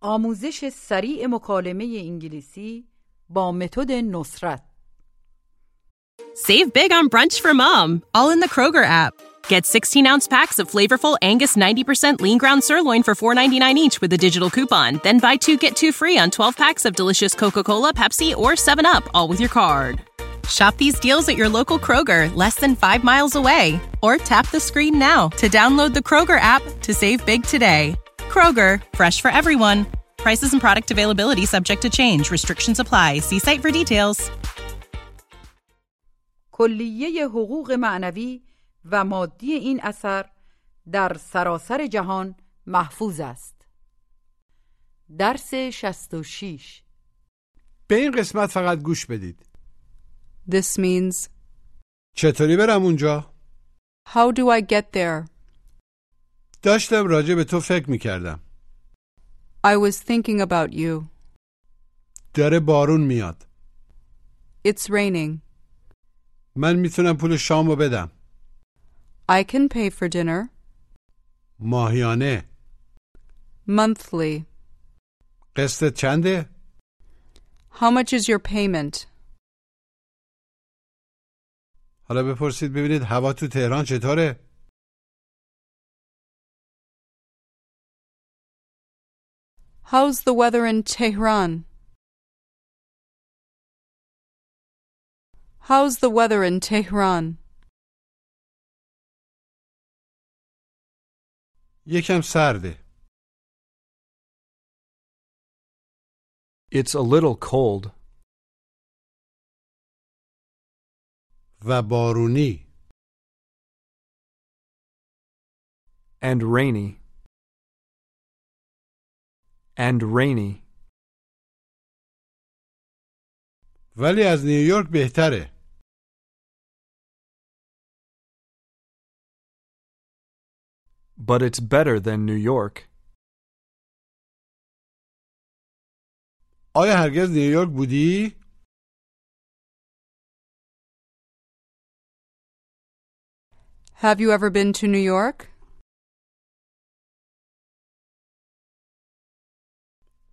آموزش سریع مکالمه انگلیسی با متد نصرت Save big on brunch for mom, all in the Kroger app. Get 16 ounce packs of flavorful Angus 90% lean ground sirloin for $4.99 each with a digital coupon. Then buy two get two free on 12 packs of delicious Coca Cola, Pepsi, or 7UP, all with your card. Shop these deals at your local Kroger, less than five miles away. Or tap the screen now to download the Kroger app to save big today. Kroger, fresh for everyone. Prices and product availability subject to change. Restrictions apply. See site for details. کلیه حقوق معنوی و مادی این اثر در سراسر جهان محفوظ است درس 66 به این قسمت فقط گوش بدید This means, چطوری برم اونجا؟ how do I get there? داشتم راجع به تو فکر می کردم I was thinking about you. داره بارون میاد It's raining. من می‌تونم پول شامو بدم I can pay for dinner ماهیانه monthly. قسطت چنده؟ How much is your payment? حالا بپرسید ببینید هوا تو تهران چطوره؟ How's the weather in Tehran? How's the weather in Tehran? یکم سرده It's a little cold و بارونی and rainy. And rainy. ولی از نیویورک بهتره But it's better than New York. آیا هرگز نیویورک بودی؟ Have you ever been to New York?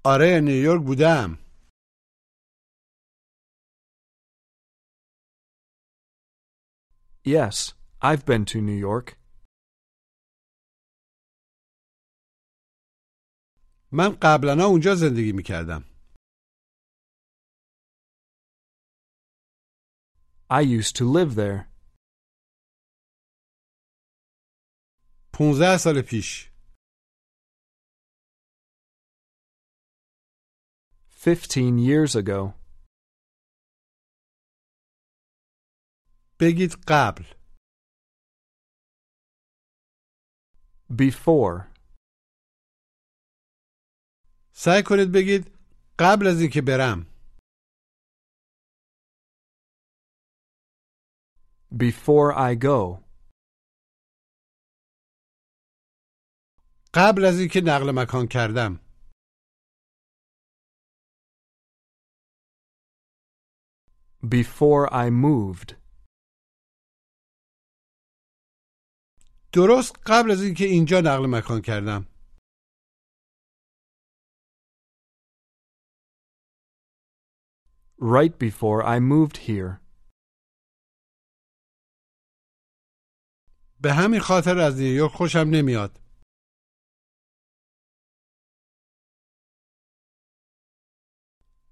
آره نیویورک بودم Yes, I've been to New York. من قبلا اونجا زندگی می کردم I used to live there 15 سال پیش 15 years ago. بگید قبل Before. سعی کنید بگید قبل از اینکه برم Before I go. قبل از اینکه نقل مکان کردم Before I moved. درست قبل از اینکه اینجا نقل مکان کردم Right before I moved here. به همین خاطر از نیویورک خوشم نمیاد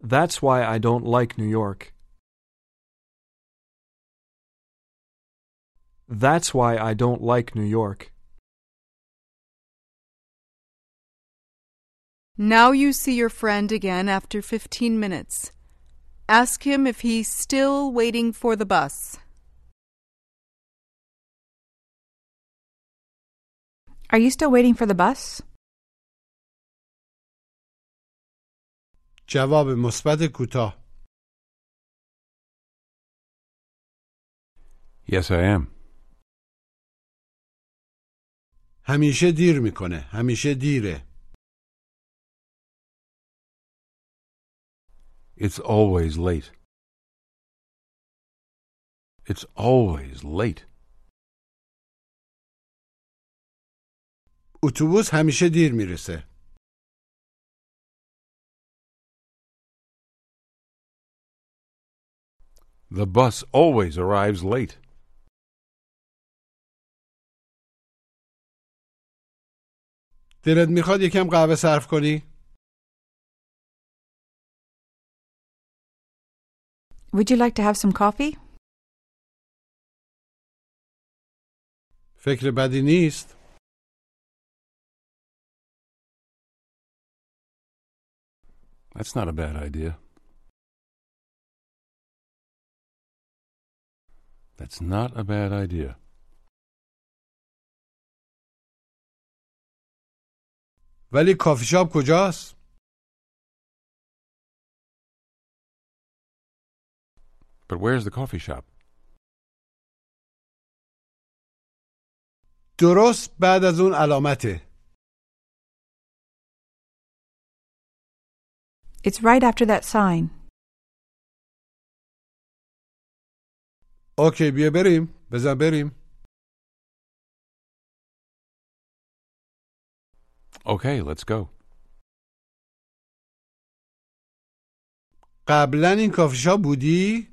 That's why I don't like New York. That's why I don't like New York. Now you see your friend again after 15 minutes. Ask him if he's still waiting for the bus. Are you still waiting for the bus? جواب مثبت کوتاه Yes, I am. همیشه دیر میکنه همیشه دیره It's always late. It's always late. اتوبوس همیشه دیر میرسه. The bus always arrives late. دلت میخواد یکم قهوه صرف کنی؟ Would you like to have some coffee? فکر بدی نیست That's not a bad idea. That's not a bad idea. ولی کافی شاپ کجاست؟ But where's the coffee shop? درست بعد از اون علامته It's right after that sign. اوکی بیا بریم بزن بریم Okay, let's go. قبلا این کافی شاپ بودی؟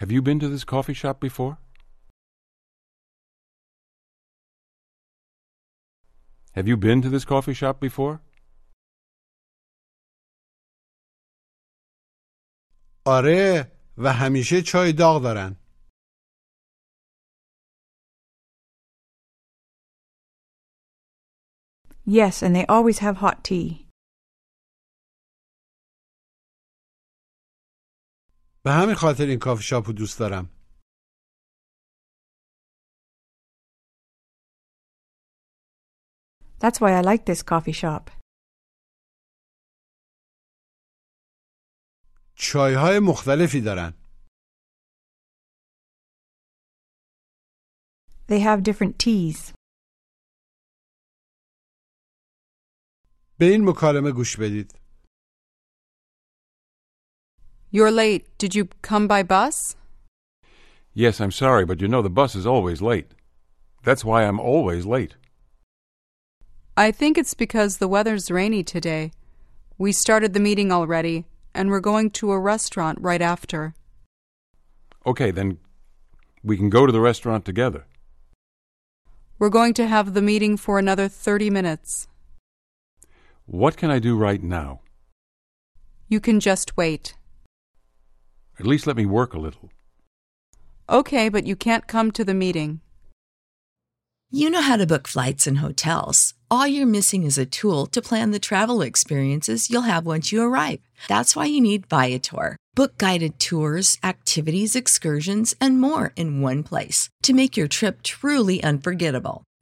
Have you been to this coffee shop before? Have you been to this coffee shop before? آره و همیشه چای داغ دارن Yes, and they always have hot tea. به همین خاطر این کافی شاپ رو دوست دارم That's why I like this coffee shop. چای های مختلفی دارن They have different teas. به این مکالمه گوش بدید You're late. Did you come by bus? Yes, I'm sorry, but you know the bus is always late. That's why I'm always late. I think it's because the weather's rainy today. We started the meeting already, and we're going to a restaurant right after. Okay, then we can go to the restaurant together. We're going to have the meeting for another 30 minutes. What can I do right now? You can just wait. At least let me work a little. Okay, but you can't come to the meeting. You know how to book flights and hotels. All you're missing is a tool to plan the travel experiences you'll have once you arrive. That's why you need Viator. Book guided tours, activities, excursions, and more in one place to make your trip truly unforgettable.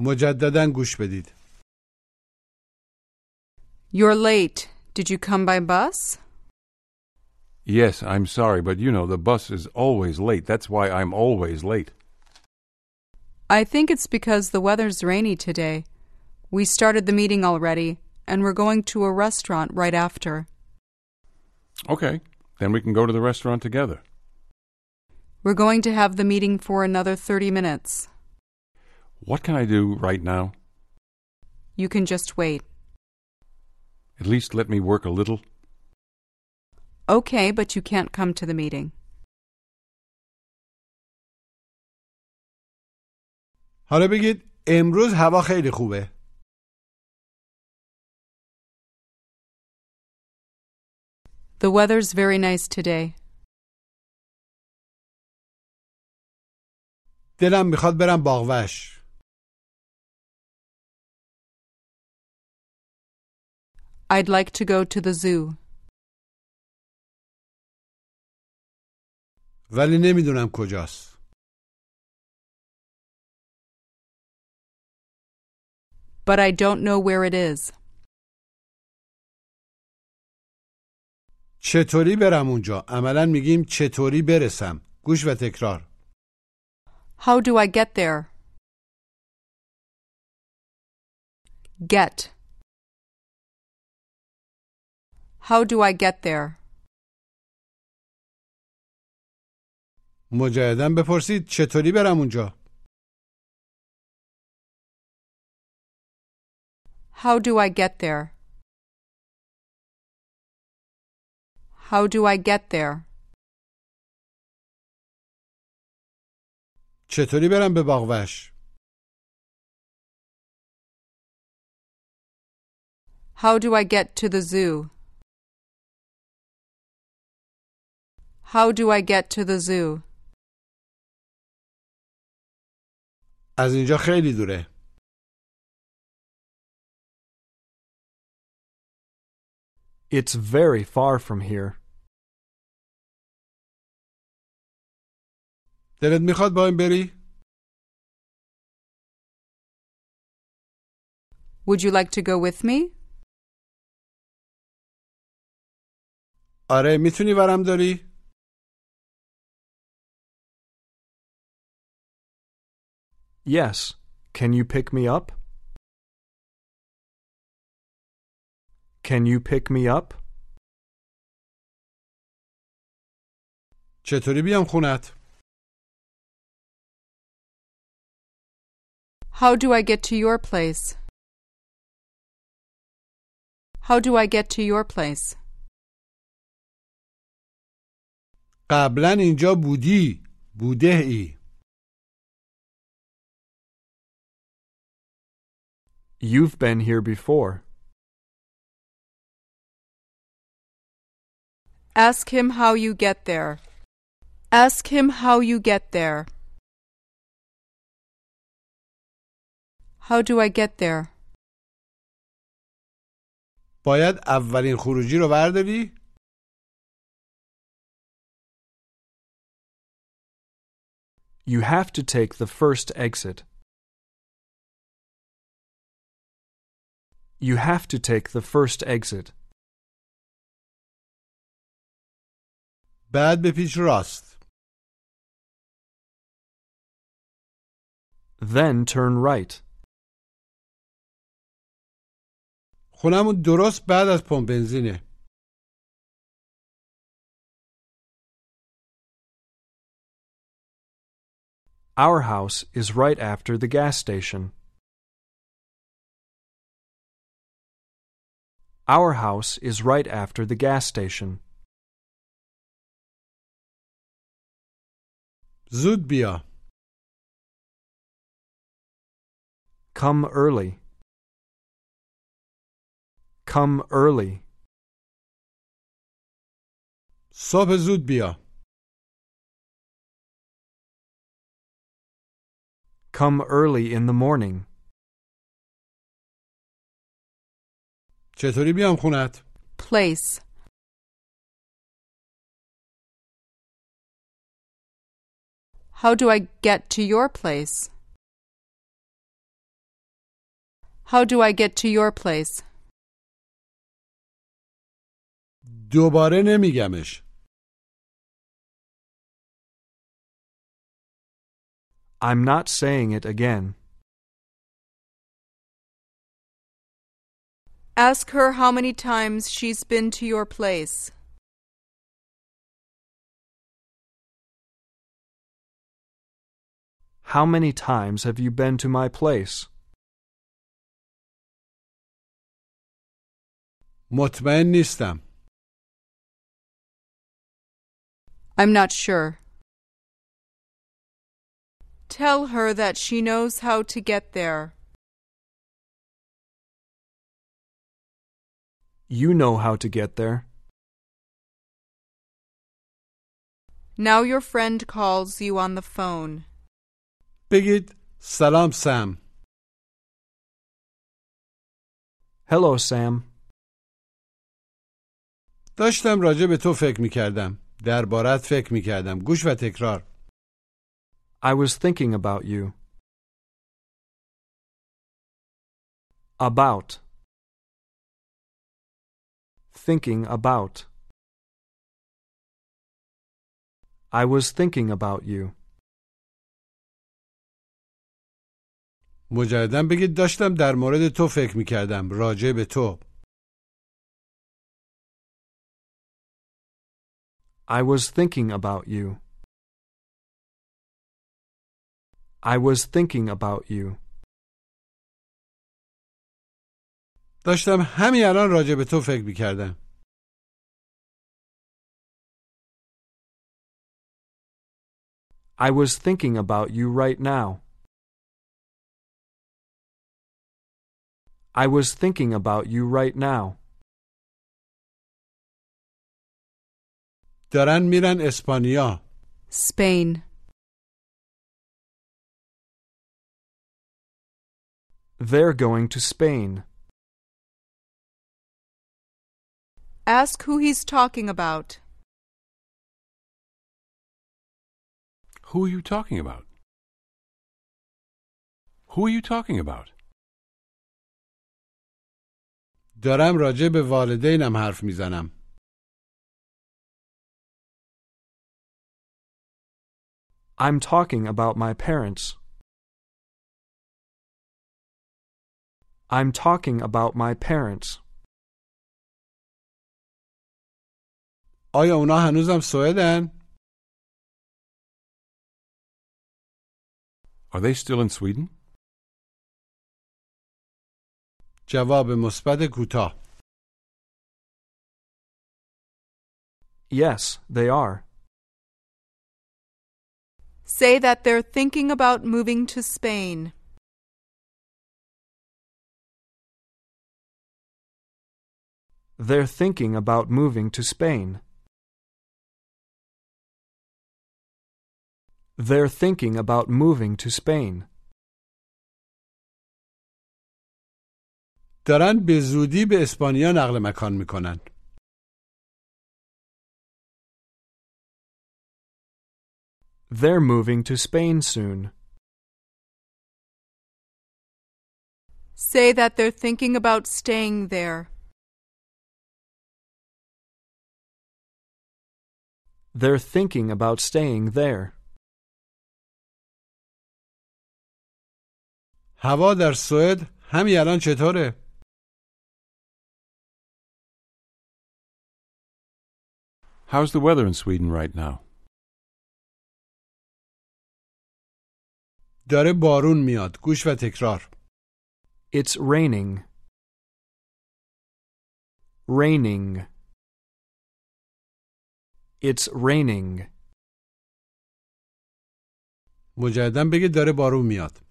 مجددا گوش بدید You're late. Did you come by bus? Yes, I'm sorry, but you know the bus is always late. That's why I'm always late. I think it's because the weather's rainy today. We started the meeting already, and we're going to a restaurant right after. Okay, then we can go to the restaurant together. We're going to have the meeting for another 30 minutes. What can I do right now? You can just wait. At least let me work a little. Okay, but you can't come to the meeting. حالا بگید امروز هوا خیلی خوبه The weather's very nice today. دلم میخواد برم باغوش I'd like to go to the zoo, ولی نمیدونم کجاست but I don't know where it is. چطوری برم اونجا عملا میگیم چطوری برسم گوش و تکرار How do I get there? Get. How do I get there? مجددا بپرسید چطوری برم اونجا How do I get there? How do I get there? چطوری برم به باغوش How do I get to the zoo? How do I get to the zoo? از اینجا خیلی دوره It's very far from here. دلت میخواد با این بری Would you like to go with me? آره میتونی ورم داری Yes. Can you pick me up? Can you pick me up? چطوری بیام خونت How do I get to your place? How do I get to your place? قبلا اینجا بودی بوده ای You've been here before. Ask him how you get there. Ask him how you get there. How do I get there? باید اولین خروجی رو برداری You have to take the first exit. You have to take the first exit. بعد بپیچ راست Then turn right. خونمون درست بعد از پمپ بنزینه Our house is right after the gas station. Our house is right after the gas station. زود بیا Come early. Come early. صبح زود بیا Come early in the morning. چطوری بیام خونت؟ Place How do I get to your place? How do I get to your place? دوباره نمیگمش. I'm not saying it again. Ask her how many times she's been to your place. How many times have you been to my place? مطمئن نیستم. I'm not sure. Tell her that she knows how to get there. You know how to get there. Now your friend calls you on the phone. بگید سلام سم. Hello, Sam. داشتم راجع به تو فکر می کردم. دربارت فکر می کردم. گوش و تکرار. I was thinking about you. About. Thinking about. I was thinking about you. مجددا بگید داشتم در مورد تو فکر می کردم. راجع به تو. I was thinking about you. I was thinking about you. داشتم همین الان راجع به تو فکر می کردم. I was thinking about you right now. I was thinking about you right now. دارن میرن اسپانیا. Spain. They're going to Spain. Ask who he's talking about. Who are you talking about? Who are you talking about? دارم راجع به والدینم حرف میزنم. I'm talking about my parents. I'm talking about my parents. آیا اونا هنوزم سوئدن؟ Are they still in Sweden? جواب مثبت کوتاه. Yes, they are. Say that they're thinking about moving to Spain. They're thinking about moving to Spain. They're thinking about moving to Spain. دارن به زودی به اسپانیا نقل مکان میکنن. They're moving to Spain soon. Say that they're thinking about staying there. They're thinking about staying there. هوا در سوئد همین الان چطوره؟ How's the weather in Sweden right now? داره بارون میاد. گوش و تکرار. It's raining. Raining. It's raining. مجددا بگید داره بارون میاد.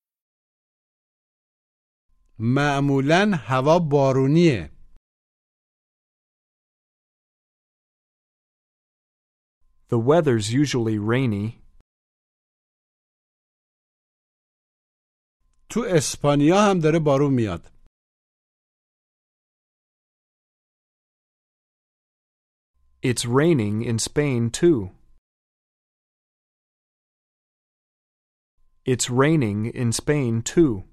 معمولا هوا بارونیه The weather's usually rainy. تو اسپانیا هم داره بارون میاد It's raining in Spain too. It's raining in Spain too.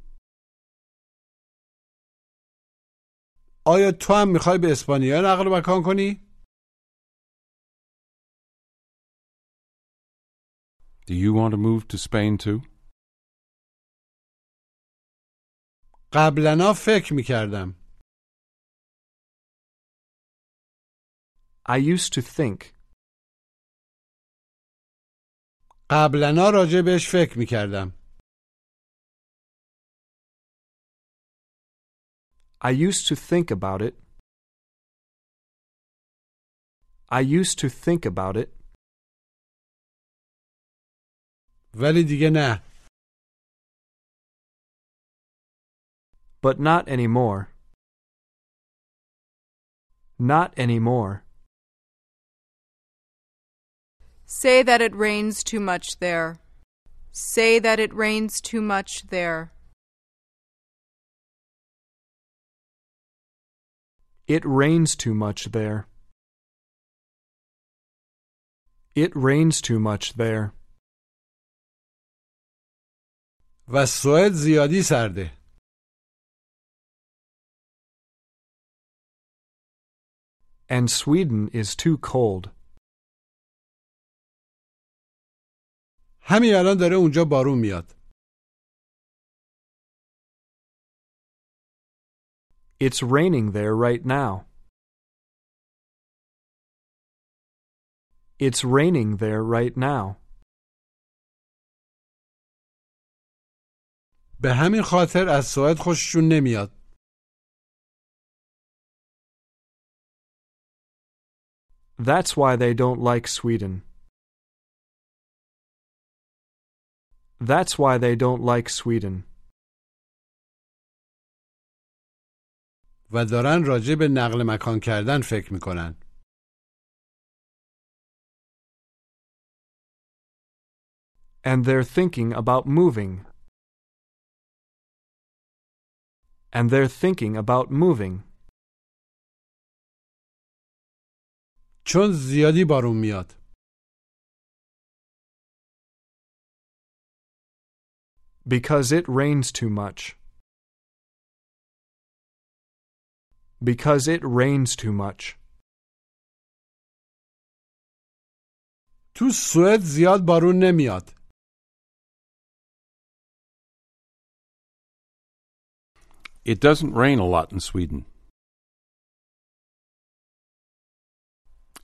آیا تو هم می‌خوای به اسپانیا نقل مکان کنی؟ Do you want to move to Spain too? قبلنا فکر می‌کردم I used to think. قبلنا راجع بهش فکر می‌کردم I used to think about it. I used to think about it. ولی دیگه نه But not anymore. Not anymore. Say that it rains too much there. Say that it rains too much there. It rains too much there. It rains too much there. و سوئد زیادی سرده And Sweden is too cold. همین الان داره اونجا بارون میاد It's raining there right now. It's raining there right now. به همین خاطر از سوئد خوششون نمیاد That's why they don't like Sweden. That's why they don't like Sweden. و دارن راجع به نقل مکان کردن فکر میکنن And they're thinking about moving. And they're thinking about moving. چون زیادی بارون میاد Because it rains too much. Because it rains too much. تو سوئد زیاد بارون نمیاد It doesn't rain a lot in Sweden.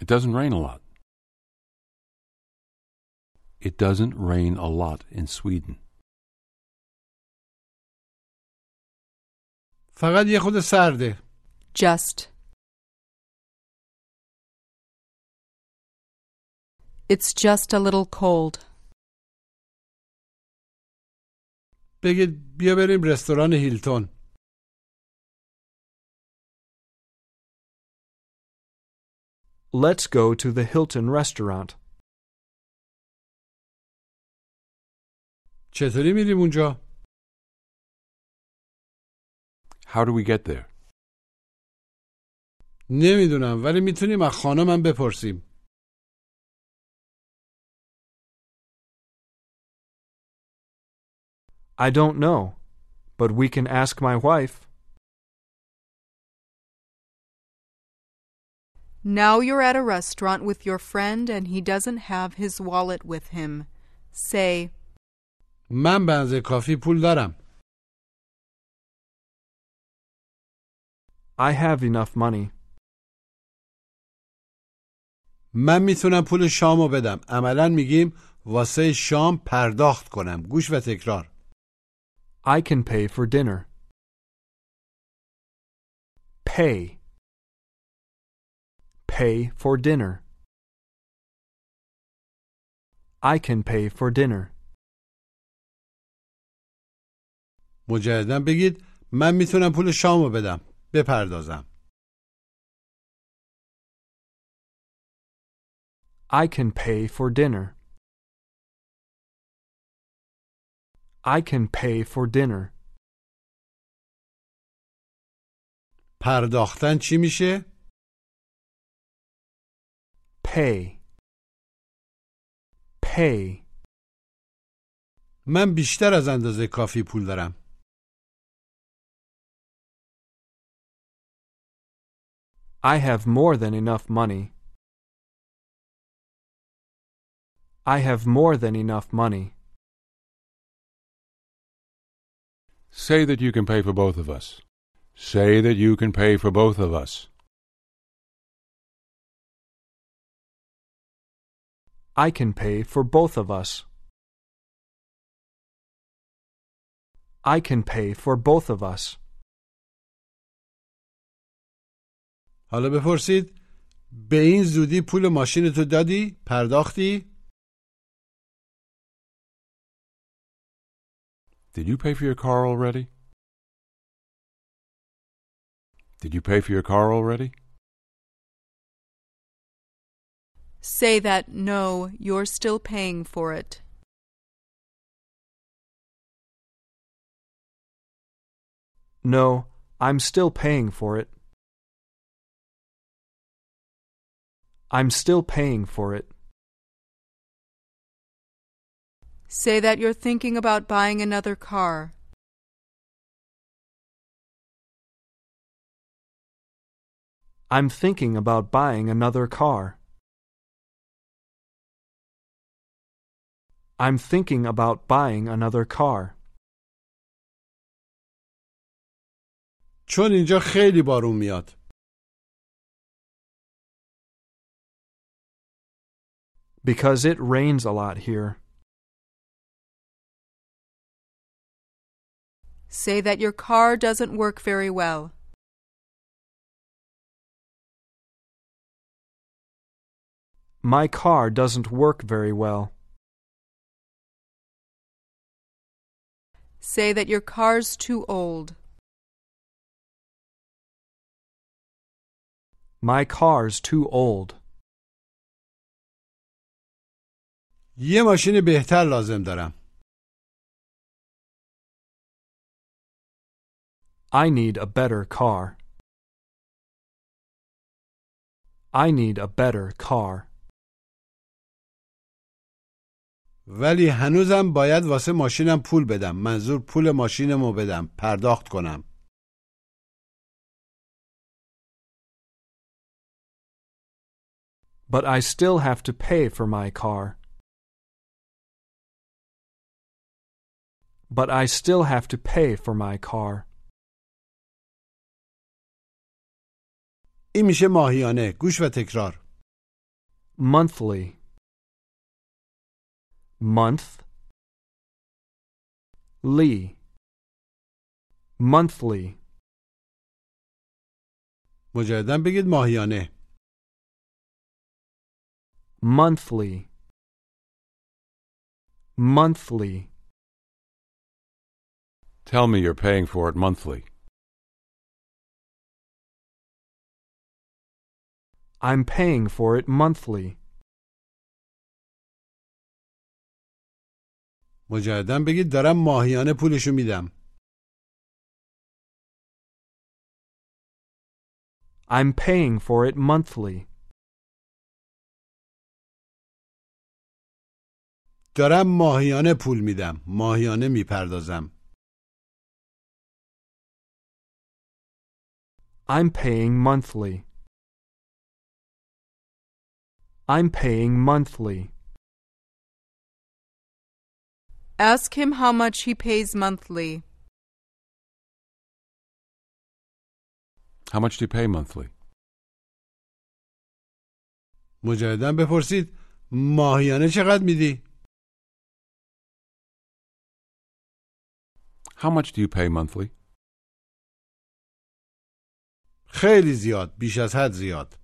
It doesn't rain a lot. It doesn't rain a lot in Sweden. فقط یه خود سرده Just. It's just a little cold. بگید بیا بریم رستوران هیلتون Let's go to the Hilton restaurant. چطوری میریم اونجا؟ How do we get there? نمیدونم ولی میتونیم از خانمم بپرسیم I don't know, but we can ask my wife. Now you're at a restaurant with your friend and he doesn't have his wallet with him. Say, من بنز کافی پول دارم I have enough money. من می‌تونم پول شامو بدم عملا میگیم واسه شام پرداخت کنم گوش و تکرار I can pay for dinner. Pay. Pay for dinner. I can pay for dinner. مجددا بگید من می‌تونم پول شامو بدم بپردازم I can pay for dinner. I can pay for dinner. پرداختن چی میشه؟ Pay. Pay. من بیشتر از اندازه کافی پول دارم I have more than enough money. I have more than enough money. Say that you can pay for both of us. Say that you can pay for both of us. I can pay for both of us. I can pay for both of us. حالا بپرسید به این زودی پول ماشین تو دادی؟ پرداختی؟ Did you pay for your car already? Did you pay for your car already? say that no, you're still paying for it. No, I'm still paying for it. I'm still paying for it. Say that you're thinking about buying another car. I'm thinking about buying another car. I'm thinking about buying another car. چون اینجا خیلی بارون میاد Because it rains a lot here. Say that your car doesn't work very well. My car doesn't work very well. Say that your car's too old. My car's too old. یه ماشین بهتر لازم دارم I need a better car. I need a better car. ولی هنوزم باید واسه ماشینم پول بدم منظور پول ماشینمو بدم پرداخت کنم But I still have to pay for my car. But I still have to pay for my car. این میشه ماهیانه گوش و تکرار Monthly. Month. Lee. Monthly. مجددا بگید ماهیانه Monthly. Monthly. Tell me you're paying for it monthly. I'm paying for it monthly. مجددا بگید دارم ماهیانه پولشو میدم I'm paying for it monthly. دارم ماهیانه پول میدم ماهیانه میپردازم I'm paying monthly. I'm paying monthly. Ask him how much he pays monthly. How much do you pay monthly? مجددا بپرسید ماهیانه چقدر میدی؟ How much do you pay monthly? خیلی زیاد بیش از حد زیاد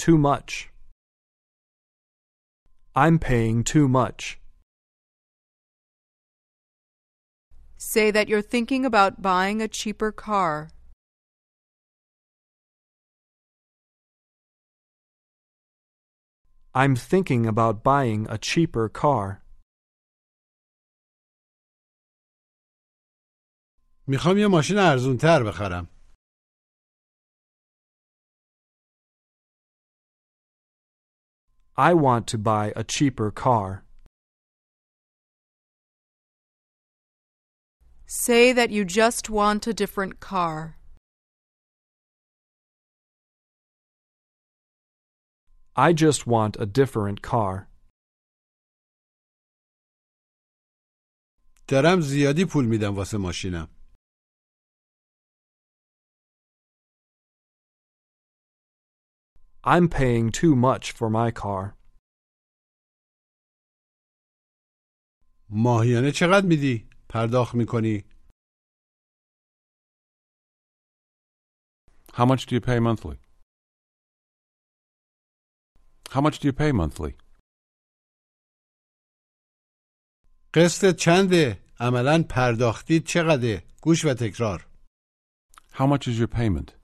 Too much. I'm paying too much. Say that you're thinking about buying a cheaper car. I'm thinking about buying a cheaper car. میخوام یه ماشین ارزون تر بخرم I want to buy a cheaper car. Say that you just want a different car. I just want a different car. دارم زیادی پول میدم واسه ماشینم I'm paying too much for my car. ماهیانه چقدر میدی؟ پرداخت میکنی؟ How much do you pay monthly? How much do you pay monthly? قسط چنده؟ عملا پرداختید چقدره؟ گوش و تکرار How much is your payment?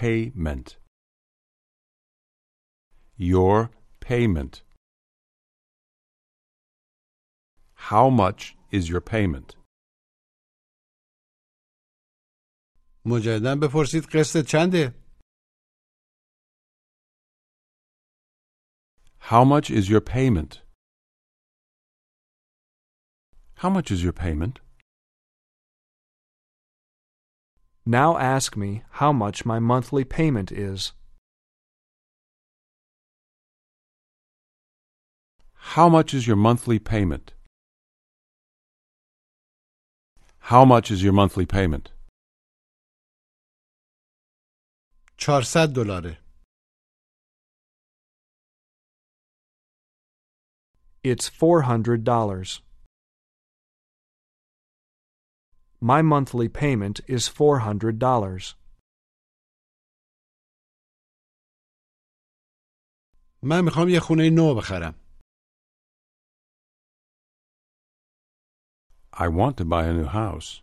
Payment. Your payment. How much is your payment? مجددا بپرسید قسط چنده؟ How much is your payment? How much is your payment? Now ask me how much my monthly payment is. How much is your monthly payment? How much is your monthly payment? 400 دلاره It's $400. My monthly payment is $400. من میخوام یه خونه نو بخرم I want to buy a new house,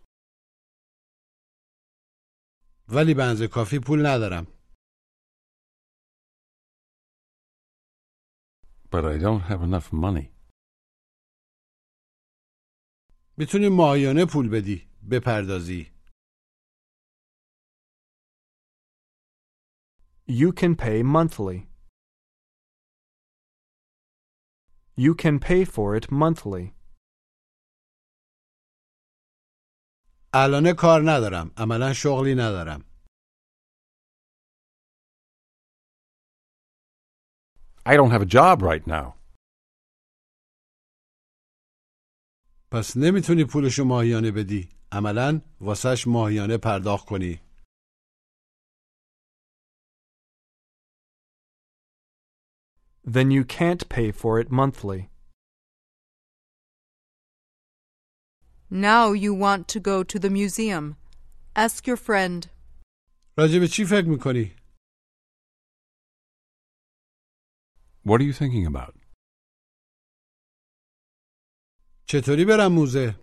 ولی به اندازه کافی پول ندارم but I don't have enough money. میتونی ماهیانه پول بدی بپردازی You can pay monthly. You can pay for it monthly. الان کار ندارم عملا شغلی ندارم I don't have a job right now. پس نمیتونی پولشو ماهیانه بدی عملا واسش ماهیانه پرداخت کنی Then you can't pay for it monthly. Now you want to go to the museum. Ask your friend. راجع به چی فکر میکنی؟ What are you thinking about? چطوری برم موزه؟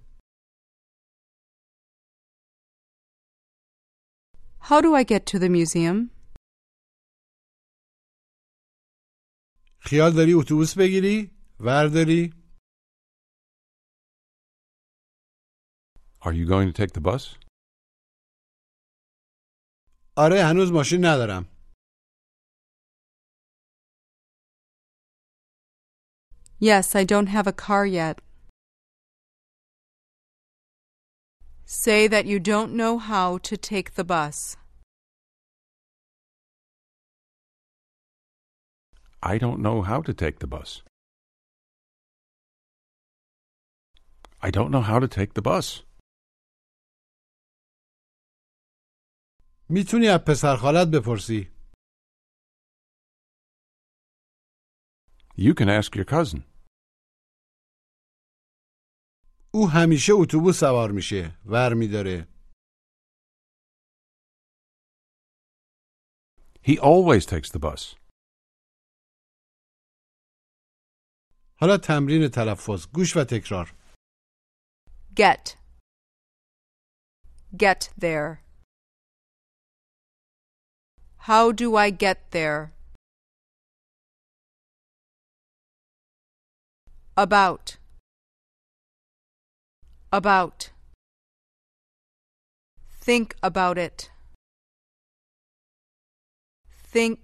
How do I get to the museum? خیال داری اتوبوس بگیری؟ ورداری؟ Are you going to take the bus? آره هنوز ماشین ندارم. Yes, I don't have a car yet. Say that you don't know how to take the bus. I don't know how to take the bus. I don't know how to take the bus. میتونی از پسر خالت بپرسی. You can ask your cousin. او همیشه اتوبوس سوار میشه. ور میداره. He always takes the bus. حالا تمرین تلفظ. گوش و تکرار. Get. Get there. How do I get there? About. About. Think about it. Think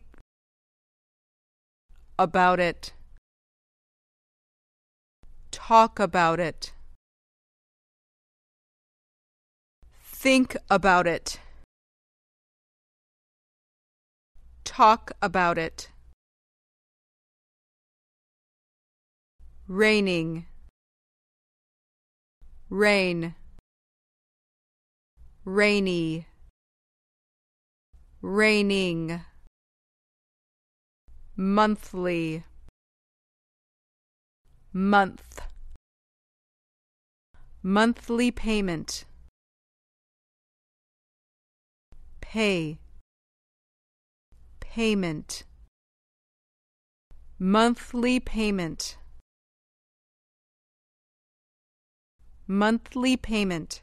about it. Talk about it. Think about it. Talk about it. Raining. Rain. Rainy. Raining. Monthly. Month. Monthly payment. Pay. Payment. Monthly payment. Monthly payment.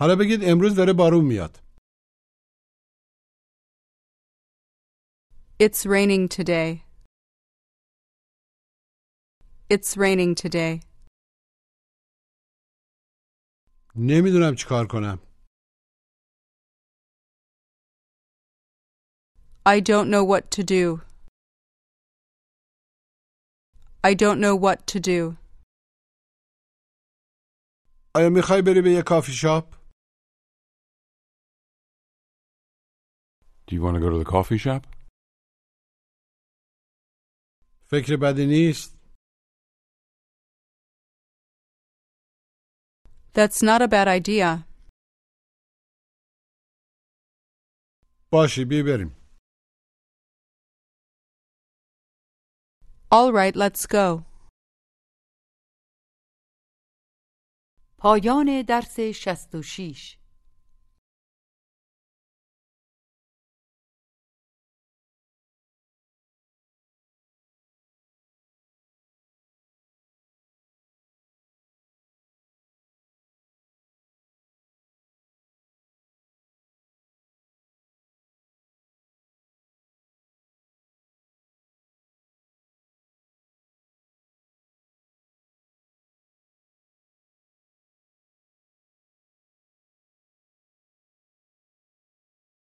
حالا بگید امروز داره بارون میاد. It's raining today. It's raining today. نمی‌دونم چیکار کنم. I don't know what to do. I don't know what to do. آیا می‌خوای بری به یه کافی شاپ؟ Do you want to go to the coffee shop? فکر بدی نیست. That's not a bad idea. باشی بی بریم. All right, let's go. پایان درس 66